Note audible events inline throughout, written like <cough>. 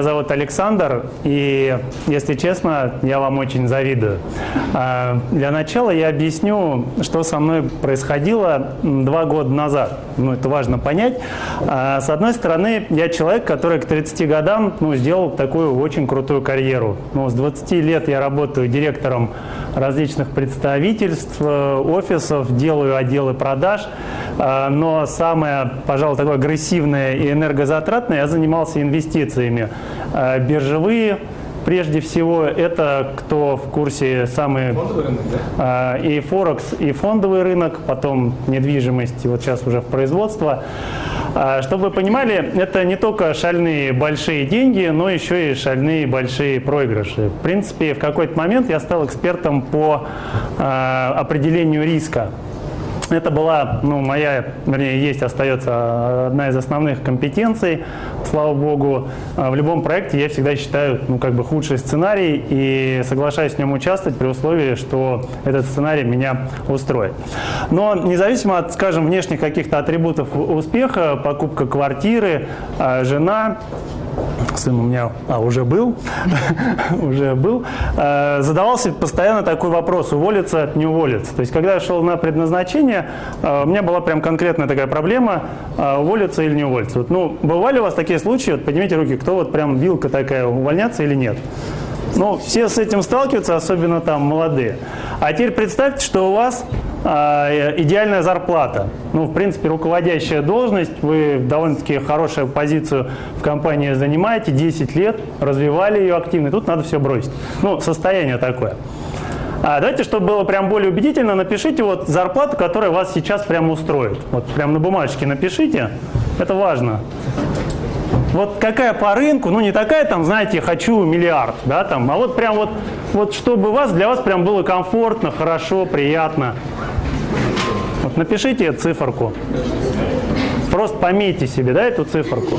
Меня зовут Александр, и, если честно, я вам очень завидую. А, для начала я объясню, что со мной происходило два года назад. Ну, это важно понять. А, с одной стороны, я человек, который к 30 годам ну, сделал такую очень крутую карьеру. Ну, с 20 лет я работаю директором различных представительств, э, офисов, делаю отделы продаж. А, но самое, пожалуй, такое агрессивное и энергозатратное, я занимался инвестициями. А, биржевые, прежде всего, это кто в курсе самый рынок, да? А, и Форекс, и фондовый рынок, потом недвижимость, и вот сейчас уже в производство. Чтобы вы понимали, это не только шальные большие деньги, но еще и шальные большие проигрыши. В принципе, в какой-то момент я стал экспертом по определению риска. Это была, ну, моя, вернее, есть, остается одна из основных компетенций, слава богу. А в любом проекте я всегда считаю, ну, как бы худший сценарий и соглашаюсь в нем участвовать при условии, что этот сценарий меня устроит. Но независимо от, скажем, внешних каких-то атрибутов успеха, покупка квартиры, а, жена, сын у меня а, уже был, <laughs> уже был, э, задавался постоянно такой вопрос, уволиться, не уволиться. То есть, когда я шел на предназначение, э, у меня была прям конкретная такая проблема, э, уволиться или не уволиться. Вот, ну, бывали у вас такие случаи, вот поднимите руки, кто вот прям вилка такая, увольняться или нет? Ну, все с этим сталкиваются, особенно там молодые. А теперь представьте, что у вас э, идеальная зарплата. Ну, в принципе, руководящая должность, вы довольно-таки хорошую позицию в компании занимаете, 10 лет, развивали ее активно, и тут надо все бросить. Ну, состояние такое. А давайте, чтобы было прям более убедительно, напишите вот зарплату, которая вас сейчас прям устроит. Вот прям на бумажечке напишите, это важно вот какая по рынку, ну не такая там, знаете, хочу миллиард, да, там, а вот прям вот, вот чтобы вас, для вас прям было комфортно, хорошо, приятно. Вот напишите циферку. Просто пометьте себе, да, эту циферку.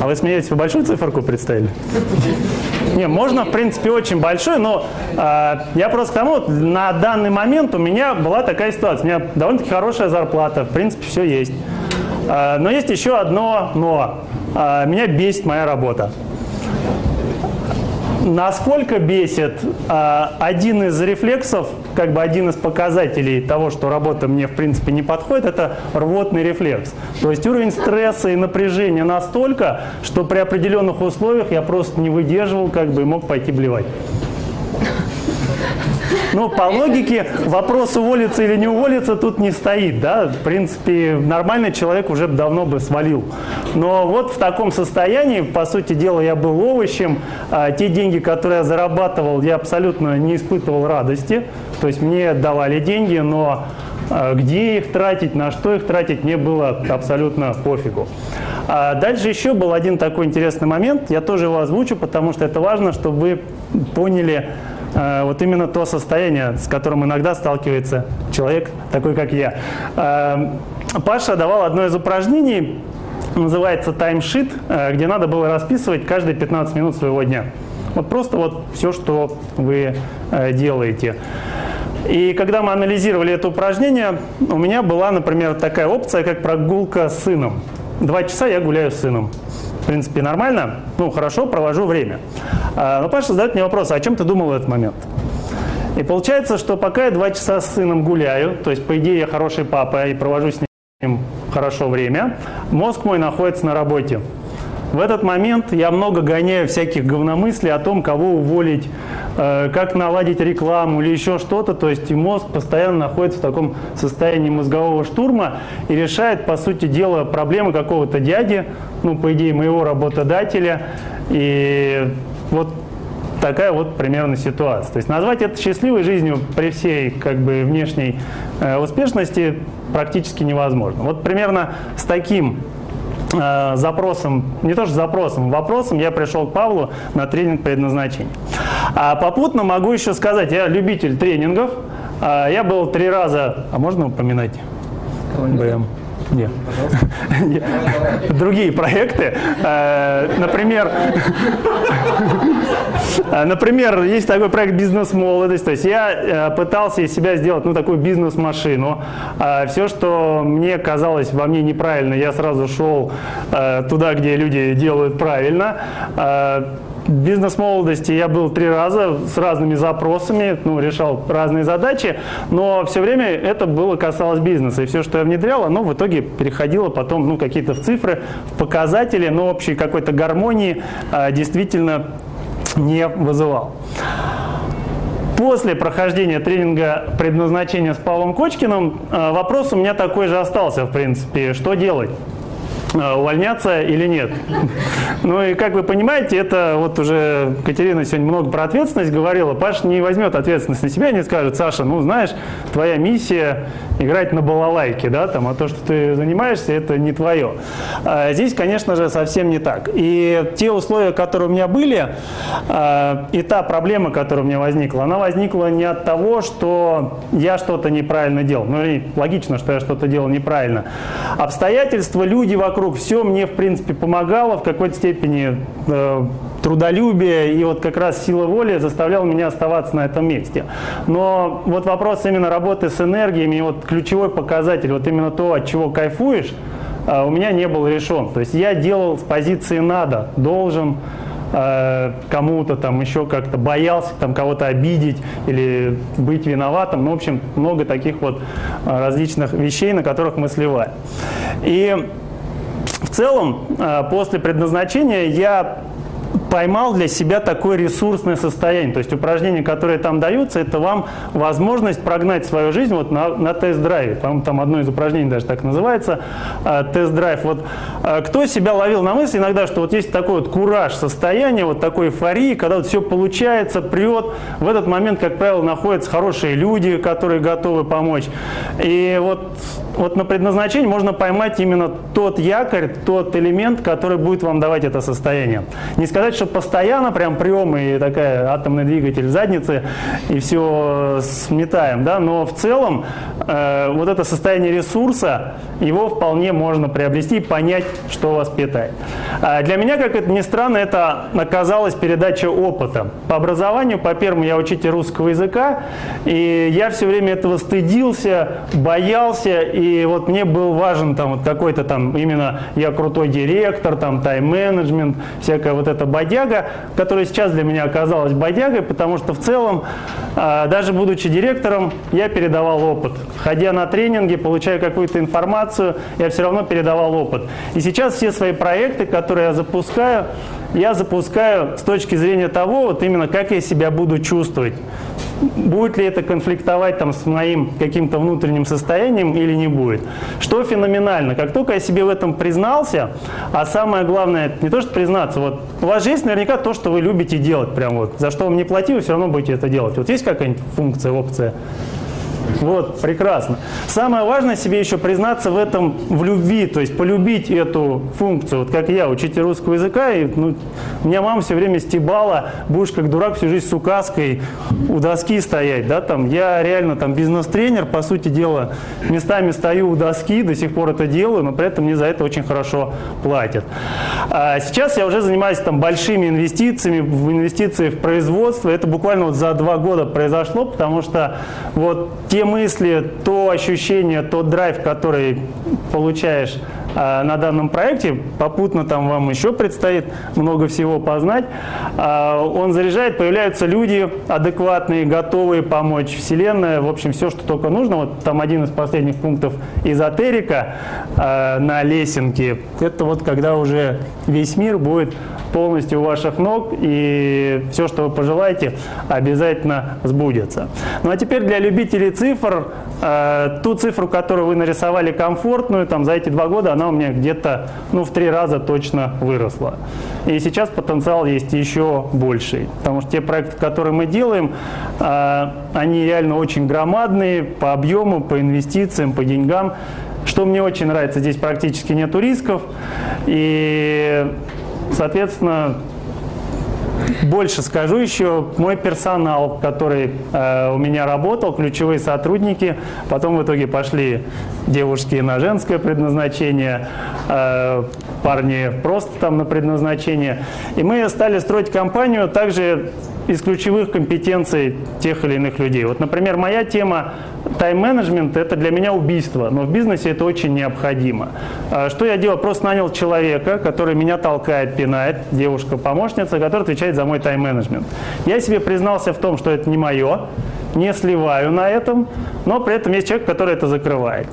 А вы смеетесь, вы большую циферку представили? Не, можно, в принципе, очень большой, но э, я просто к тому, на данный момент у меня была такая ситуация. У меня довольно-таки хорошая зарплата, в принципе, все есть. Э, но есть еще одно но. Э, меня бесит моя работа. Насколько бесит э, один из рефлексов, как бы один из показателей того, что работа мне в принципе не подходит, это рвотный рефлекс. То есть уровень стресса и напряжения настолько, что при определенных условиях я просто не выдерживал, как бы и мог пойти блевать. Ну, по логике, вопрос уволиться или не уволиться тут не стоит, да. В принципе, нормальный человек уже давно бы свалил. Но вот в таком состоянии, по сути дела, я был овощем. А те деньги, которые я зарабатывал, я абсолютно не испытывал радости. То есть мне давали деньги, но а, где их тратить, на что их тратить, мне было абсолютно пофигу. А дальше еще был один такой интересный момент, я тоже его озвучу, потому что это важно, чтобы вы поняли, вот именно то состояние, с которым иногда сталкивается человек, такой как я. Э, Паша давал одно из упражнений, называется таймшит, э, где надо было расписывать каждые 15 минут своего дня. Вот просто вот все, что вы делаете. И когда мы анализировали это упражнение, у меня была, например, такая опция, как прогулка с сыном. Два часа я гуляю с сыном в принципе, нормально, ну, хорошо, провожу время. А, но Паша задает мне вопрос, а о чем ты думал в этот момент? И получается, что пока я два часа с сыном гуляю, то есть, по идее, я хороший папа и провожу с ним хорошо время, мозг мой находится на работе. В этот момент я много гоняю всяких говномыслей о том, кого уволить, э, как наладить рекламу или еще что-то. То есть мозг постоянно находится в таком состоянии мозгового штурма и решает, по сути дела, проблемы какого-то дяди, ну, по идее, моего работодателя. И вот такая вот примерно ситуация. То есть назвать это счастливой жизнью при всей как бы внешней э, успешности практически невозможно. Вот примерно с таким запросом, не то что запросом, вопросом я пришел к Павлу на тренинг предназначения. А попутно могу еще сказать, я любитель тренингов. А, я был три раза, а можно упоминать? БМ. Нет. <laughs> Другие проекты. Э, например, <laughs> например, есть такой проект «Бизнес-молодость». То есть я э, пытался из себя сделать ну, такую бизнес-машину. Э, Все, что мне казалось во мне неправильно, я сразу шел туда, где люди делают правильно бизнес-молодости я был три раза с разными запросами, ну, решал разные задачи, но все время это было касалось бизнеса. И все, что я внедрял, оно в итоге переходило потом, ну, какие-то в цифры, в показатели, но общей какой-то гармонии а, действительно не вызывал. После прохождения тренинга предназначения с Павлом Кочкиным а, вопрос у меня такой же остался, в принципе, что делать? Э, увольняться или нет. Ну и как вы понимаете, это вот уже Катерина сегодня много про ответственность говорила. Паш не возьмет ответственность на себя и не скажет, Саша, ну знаешь, твоя миссия играть на балалайке, да, там, а то, что ты занимаешься, это не твое. А здесь, конечно же, совсем не так. И те условия, которые у меня были, а, и та проблема, которая у меня возникла, она возникла не от того, что я что-то неправильно делал. Ну, логично, что я что-то делал неправильно. Обстоятельства, люди вокруг, все мне, в принципе, помогало в какой-то степени э, трудолюбие и вот как раз сила воли заставлял меня оставаться на этом месте. Но вот вопрос именно работы с энергиями, вот ключевой показатель, вот именно то, от чего кайфуешь, а, у меня не был решен. То есть я делал с позиции надо, должен, а, кому-то там еще как-то боялся там кого-то обидеть или быть виноватым. Ну, в общем, много таких вот а, различных вещей, на которых мы сливаем. И в целом, после предназначения я поймал для себя такое ресурсное состояние. То есть упражнения, которые там даются, это вам возможность прогнать свою жизнь вот на, на тест-драйве. По-моему, там одно из упражнений даже так называется, э, тест-драйв. Вот э, кто себя ловил на мысли иногда, что вот есть такой вот кураж, состояние вот такой эйфории, когда вот все получается, прет. В этот момент, как правило, находятся хорошие люди, которые готовы помочь. И вот, вот на предназначение можно поймать именно тот якорь, тот элемент, который будет вам давать это состояние. Не сказать, что постоянно прям прем и такая атомный двигатель в заднице и все сметаем, да, но в целом э, вот это состояние ресурса, его вполне можно приобрести и понять, что вас питает. А для меня, как это ни странно, это оказалась передача опыта. По образованию, по первому, я учитель русского языка, и я все время этого стыдился, боялся, и вот мне был важен там вот какой-то там именно я крутой директор, там тайм-менеджмент, всякая вот эта бодя бодяга, которая сейчас для меня оказалась бодягой, потому что в целом, а, даже будучи директором, я передавал опыт. Ходя на тренинги, получая какую-то информацию, я все равно передавал опыт. И сейчас все свои проекты, которые я запускаю, я запускаю с точки зрения того, вот именно как я себя буду чувствовать. Будет ли это конфликтовать там, с моим каким-то внутренним состоянием или не будет. Что феноменально, как только я себе в этом признался, а самое главное, не то что признаться, вот у вас же есть наверняка то, что вы любите делать, прям вот, за что вам не плати, вы все равно будете это делать. Вот есть какая-нибудь функция, опция? Вот, прекрасно. Самое важное себе еще признаться в этом в любви, то есть полюбить эту функцию. Вот как я, учитель русского языка, и ну, меня мама все время стебала, будешь как дурак всю жизнь с указкой у доски стоять, да, там. Я реально там бизнес-тренер, по сути дела, местами стою у доски, до сих пор это делаю, но при этом мне за это очень хорошо платят. А сейчас я уже занимаюсь там большими инвестициями, в инвестиции в производство. Это буквально вот за два года произошло, потому что вот те мысли, то ощущение, тот драйв, который получаешь а, на данном проекте, попутно там вам еще предстоит много всего познать, а, он заряжает, появляются люди адекватные, готовые помочь. Вселенная, в общем, все, что только нужно. Вот там один из последних пунктов эзотерика а, на лесенке. Это вот когда уже весь мир будет полностью у ваших ног, и все, что вы пожелаете, обязательно сбудется. Ну а теперь для любителей цифр, э, ту цифру, которую вы нарисовали комфортную, там за эти два года, она у меня где-то ну, в три раза точно выросла. И сейчас потенциал есть еще больший, потому что те проекты, которые мы делаем, э, они реально очень громадные по объему, по инвестициям, по деньгам. Что мне очень нравится, здесь практически нет рисков. И Соответственно, больше скажу еще, мой персонал, который э, у меня работал, ключевые сотрудники, потом в итоге пошли девушки на женское предназначение, э, парни просто там на предназначение. И мы стали строить компанию также из ключевых компетенций тех или иных людей. Вот, например, моя тема тайм-менеджмент – это для меня убийство, но в бизнесе это очень необходимо. А что я делал? Просто нанял человека, который меня толкает, пинает, девушка-помощница, которая отвечает за мой тайм-менеджмент. Я себе признался в том, что это не мое, не сливаю на этом, но при этом есть человек, который это закрывает.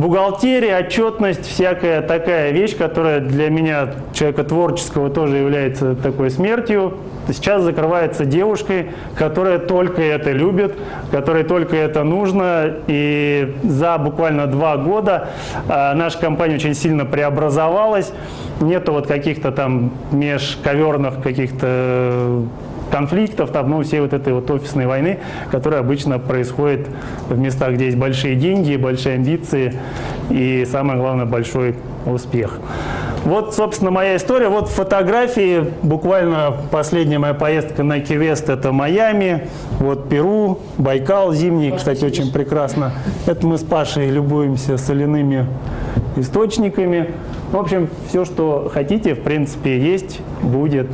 Бухгалтерия, отчетность, всякая такая вещь, которая для меня, человека творческого, тоже является такой смертью, сейчас закрывается девушкой, которая только это любит, которой только это нужно. И за буквально два года э, наша компания очень сильно преобразовалась. Нету вот каких-то там межковерных каких-то конфликтов, там, ну, всей вот этой вот офисной войны, которая обычно происходит в местах, где есть большие деньги, большие амбиции и, самое главное, большой успех. Вот, собственно, моя история. Вот фотографии. Буквально последняя моя поездка на Кивест – это Майами, вот Перу, Байкал зимний, кстати, очень прекрасно. Это мы с Пашей любуемся соляными источниками. В общем, все, что хотите, в принципе, есть, будет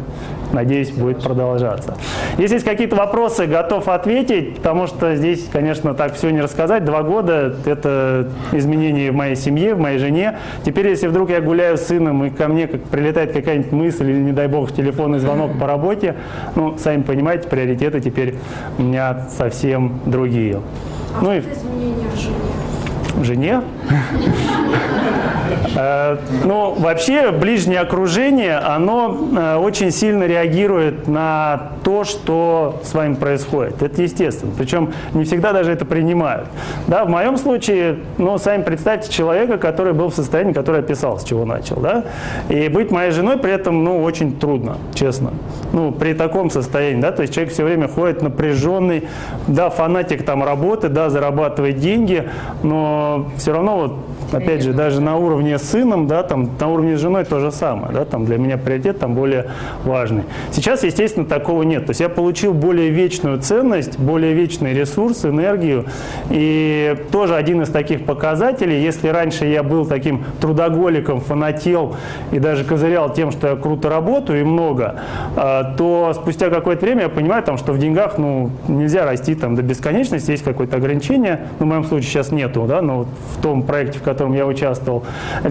надеюсь, будет продолжаться. Если есть какие-то вопросы, готов ответить, потому что здесь, конечно, так все не рассказать. Два года – это изменения в моей семье, в моей жене. Теперь, если вдруг я гуляю с сыном, и ко мне как прилетает какая-нибудь мысль или, не дай бог, телефонный звонок по работе, ну, сами понимаете, приоритеты теперь у меня совсем другие. А ну и изменения в жене? В жене? Э, ну, вообще, ближнее окружение, оно э, очень сильно реагирует на то, что с вами происходит. Это естественно. Причем не всегда даже это принимают. Да, в моем случае, ну, сами представьте человека, который был в состоянии, который описал, с чего начал. Да? И быть моей женой при этом, ну, очень трудно, честно. Ну, при таком состоянии, да, то есть человек все время ходит напряженный, да, фанатик там работы, да, зарабатывает деньги, но все равно вот опять же, даже на уровне сыном, да, там, на уровне с женой то же самое, да, там для меня приоритет там более важный. Сейчас, естественно, такого нет. То есть я получил более вечную ценность, более вечный ресурс, энергию. И тоже один из таких показателей, если раньше я был таким трудоголиком, фанател и даже козырял тем, что я круто работаю и много, а, то спустя какое-то время я понимаю, там, что в деньгах ну, нельзя расти там, до бесконечности, есть какое-то ограничение. Ну, в моем случае сейчас нету, да, но в том проекте, в котором я участвовал,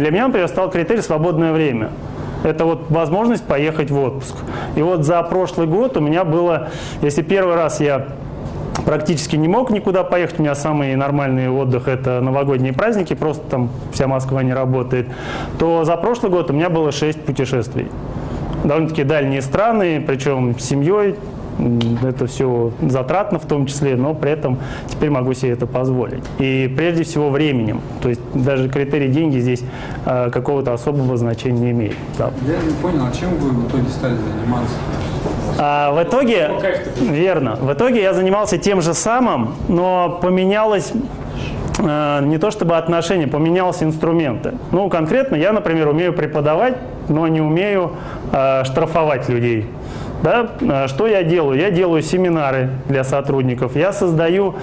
для меня, например, стал критерий свободное время. Это вот возможность поехать в отпуск. И вот за прошлый год у меня было, если первый раз я практически не мог никуда поехать. У меня самый нормальный отдых – это новогодние праздники, просто там вся Москва не работает. То за прошлый год у меня было 6 путешествий. Довольно-таки дальние страны, причем с семьей, это все затратно в том числе, но при этом теперь могу себе это позволить. И прежде всего временем. То есть даже критерий деньги здесь э, какого-то особого значения не имеет. Да. Я не понял, а чем вы в итоге стали заниматься? А, в итоге, верно, в итоге я занимался тем же самым, но поменялось э, не то чтобы отношения, поменялись инструменты. Ну, конкретно я, например, умею преподавать, но не умею э, штрафовать людей. Да? А, что я делаю? Я делаю семинары для сотрудников. Я создаю,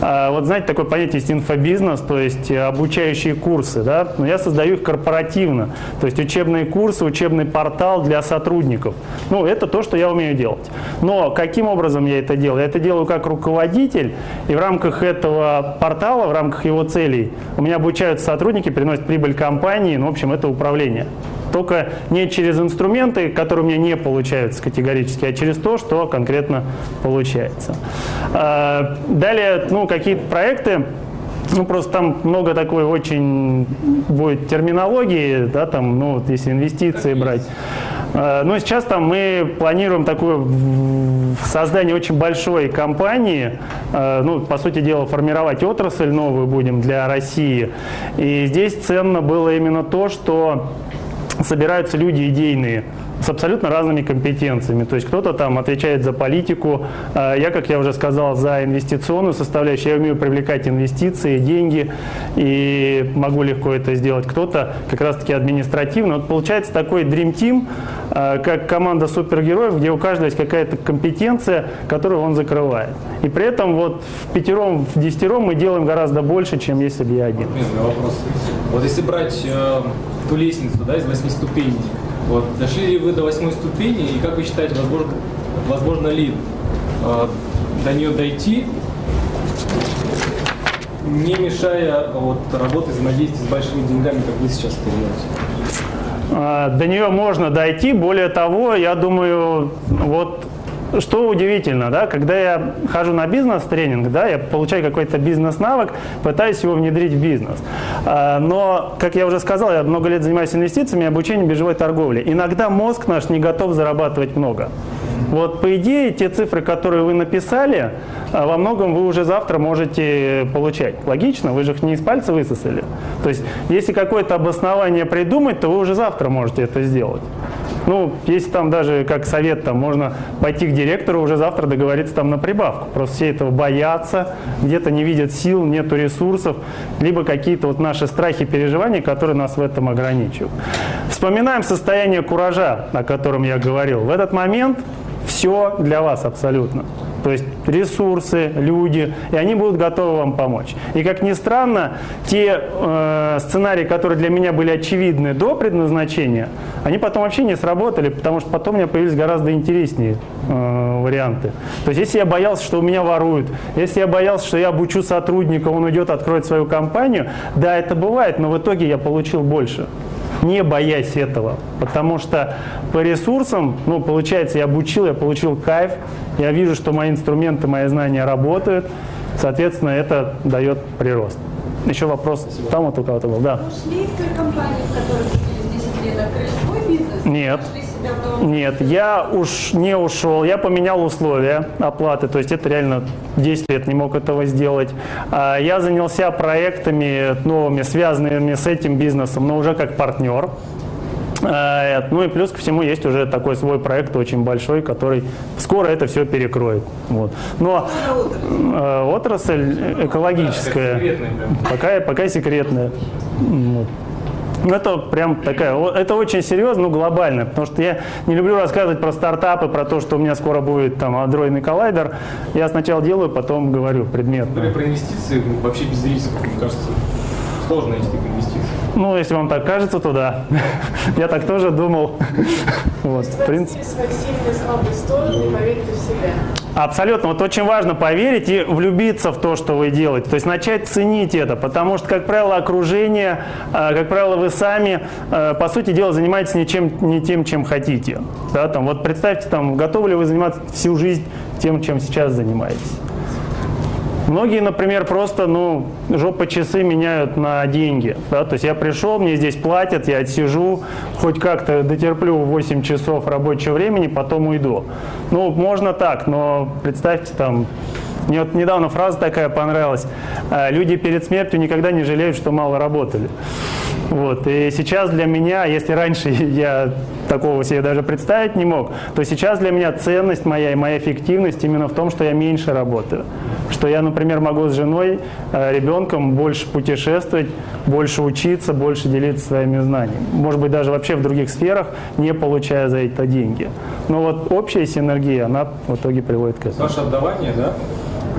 а, вот знаете, такое понятие есть инфобизнес, то есть обучающие курсы. Да? Но я создаю их корпоративно. То есть учебные курсы, учебный портал для сотрудников. Ну, это то, что я умею делать. Но каким образом я это делаю? Я это делаю как руководитель, и в рамках этого портала, в рамках его целей, у меня обучаются сотрудники, приносят прибыль компании, ну, в общем, это управление. Только не через инструменты, которые у меня не получаются категорически, а через то, что конкретно получается. А, далее, ну, какие-то проекты, ну, просто там много такой очень будет терминологии, да, там, ну, вот если инвестиции брать. А, но сейчас там мы планируем такое создание очень большой компании, а, ну, по сути дела, формировать отрасль новую будем для России. И здесь ценно было именно то, что собираются люди идейные, с абсолютно разными компетенциями. То есть кто-то там отвечает за политику, а я, как я уже сказал, за инвестиционную составляющую. Я умею привлекать инвестиции, деньги и могу легко это сделать. Кто-то как раз-таки административно. Вот получается такой Dream Team, а, как команда супергероев, где у каждого есть какая-то компетенция, которую он закрывает. И при этом вот в пятером, в десятером мы делаем гораздо больше, чем если бы я один. Вопрос. Вот если брать э, ту лестницу да, из восьми ступеней, вот, дошли ли вы до восьмой ступени, и как вы считаете, возможно, возможно ли э, до нее дойти, не мешая вот, работе взаимодействия с большими деньгами, как вы сейчас это? А, до нее можно дойти. Более того, я думаю, вот что удивительно, да, когда я хожу на бизнес-тренинг, да, я получаю какой-то бизнес-навык, пытаюсь его внедрить в бизнес. А, но, как я уже сказал, я много лет занимаюсь инвестициями обучением биржевой торговли. Иногда мозг наш не готов зарабатывать много. Вот по идее те цифры, которые вы написали, а, во многом вы уже завтра можете получать. Логично? Вы же их не из пальца высосали. То есть если какое-то обоснование придумать, то вы уже завтра можете это сделать. Ну, если там даже как совет, там можно пойти к директору уже завтра договориться там на прибавку. Просто все этого боятся, где-то не видят сил, нету ресурсов, либо какие-то вот наши страхи, переживания, которые нас в этом ограничивают. Вспоминаем состояние куража, о котором я говорил. В этот момент все для вас абсолютно. То есть ресурсы, люди, и они будут готовы вам помочь. И как ни странно, те э, сценарии, которые для меня были очевидны до предназначения, они потом вообще не сработали, потому что потом у меня появились гораздо интереснее э, варианты. То есть если я боялся, что у меня воруют, если я боялся, что я обучу сотрудника, он уйдет, откроет свою компанию, да, это бывает, но в итоге я получил больше не боясь этого. Потому что по ресурсам, ну, получается, я обучил, я получил кайф, я вижу, что мои инструменты, мои знания работают, соответственно, это дает прирост. Еще вопрос Спасибо. там вот у кого-то был, да. Ушли компании, в которой Нет. Нет, я уж не ушел, я поменял условия оплаты, то есть это реально 10 лет не мог этого сделать. А, я занялся проектами новыми, связанными с этим бизнесом, но уже как партнер. А, ну и плюс ко всему есть уже такой свой проект очень большой, который скоро это все перекроет. Вот. Но э, отрасль экологическая, пока, пока секретная. Вот. Ну, это прям такая, это очень серьезно, ну, глобально, потому что я не люблю рассказывать про стартапы, про то, что у меня скоро будет там андроидный коллайдер. Я сначала делаю, потом говорю. Например, про инвестиции вообще без рисков, мне кажется, сложно найти такие инвестиции. Ну, если вам так кажется, то да. Я так тоже думал. <laughs> Вот, в принципе. свои сильные слабые стороны и поверить в себя. Абсолютно. Вот очень важно поверить и влюбиться в то, что вы делаете. То есть начать ценить это. Потому что, как правило, окружение, э, как правило, вы сами, э, по сути дела, занимаетесь не, чем, не тем, чем хотите. Да, там, вот представьте, там, готовы ли вы заниматься всю жизнь тем, чем сейчас занимаетесь. Многие, например, просто, ну, жопа часы меняют на деньги. Да? То есть я пришел, мне здесь платят, я отсижу, хоть как-то дотерплю 8 часов рабочего времени, потом уйду. Ну, можно так, но представьте там, мне вот недавно фраза такая понравилась. «Э, люди перед смертью никогда не жалеют, что мало работали. Вот. И сейчас для меня, если раньше <laughs> я такого себе даже представить не мог, то сейчас для меня ценность моя и моя эффективность именно в том, что я меньше работаю. Что я, например, могу с женой, э, ребенком больше путешествовать, больше учиться, больше делиться своими знаниями. Может быть, даже вообще в других сферах, не получая за это деньги. Но вот общая синергия, она в итоге приводит к этому. Ваше отдавание, да?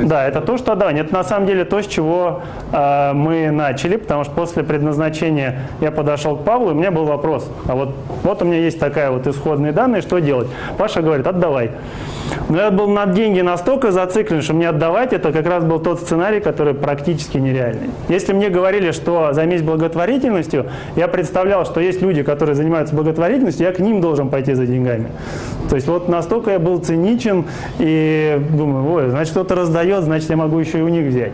Да, это то, что да, это на самом деле то, с чего э, мы начали, потому что после предназначения я подошел к Павлу, и у меня был вопрос, а вот, вот у меня есть такая вот исходные данные, что делать? Паша говорит, отдавай. Но я был на деньги настолько зациклен, что мне отдавать это как раз был тот сценарий, который практически нереальный. Если мне говорили, что займись благотворительностью, я представлял, что есть люди, которые занимаются благотворительностью, я к ним должен пойти за деньгами. То есть вот настолько я был циничен и думаю, ой, значит кто-то раздает, значит я могу еще и у них взять.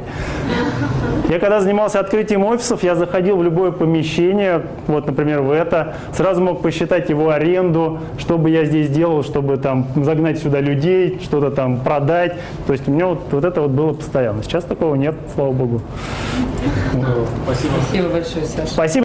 Я когда занимался открытием офисов, я заходил в любое помещение, вот, например, в это, сразу мог посчитать его аренду, что бы я здесь делал, чтобы там загнать сюда людей, что-то там продать. То есть у меня вот, вот это вот было постоянно. Сейчас такого нет, слава богу. Спасибо. Спасибо большое, Саша. Спасибо.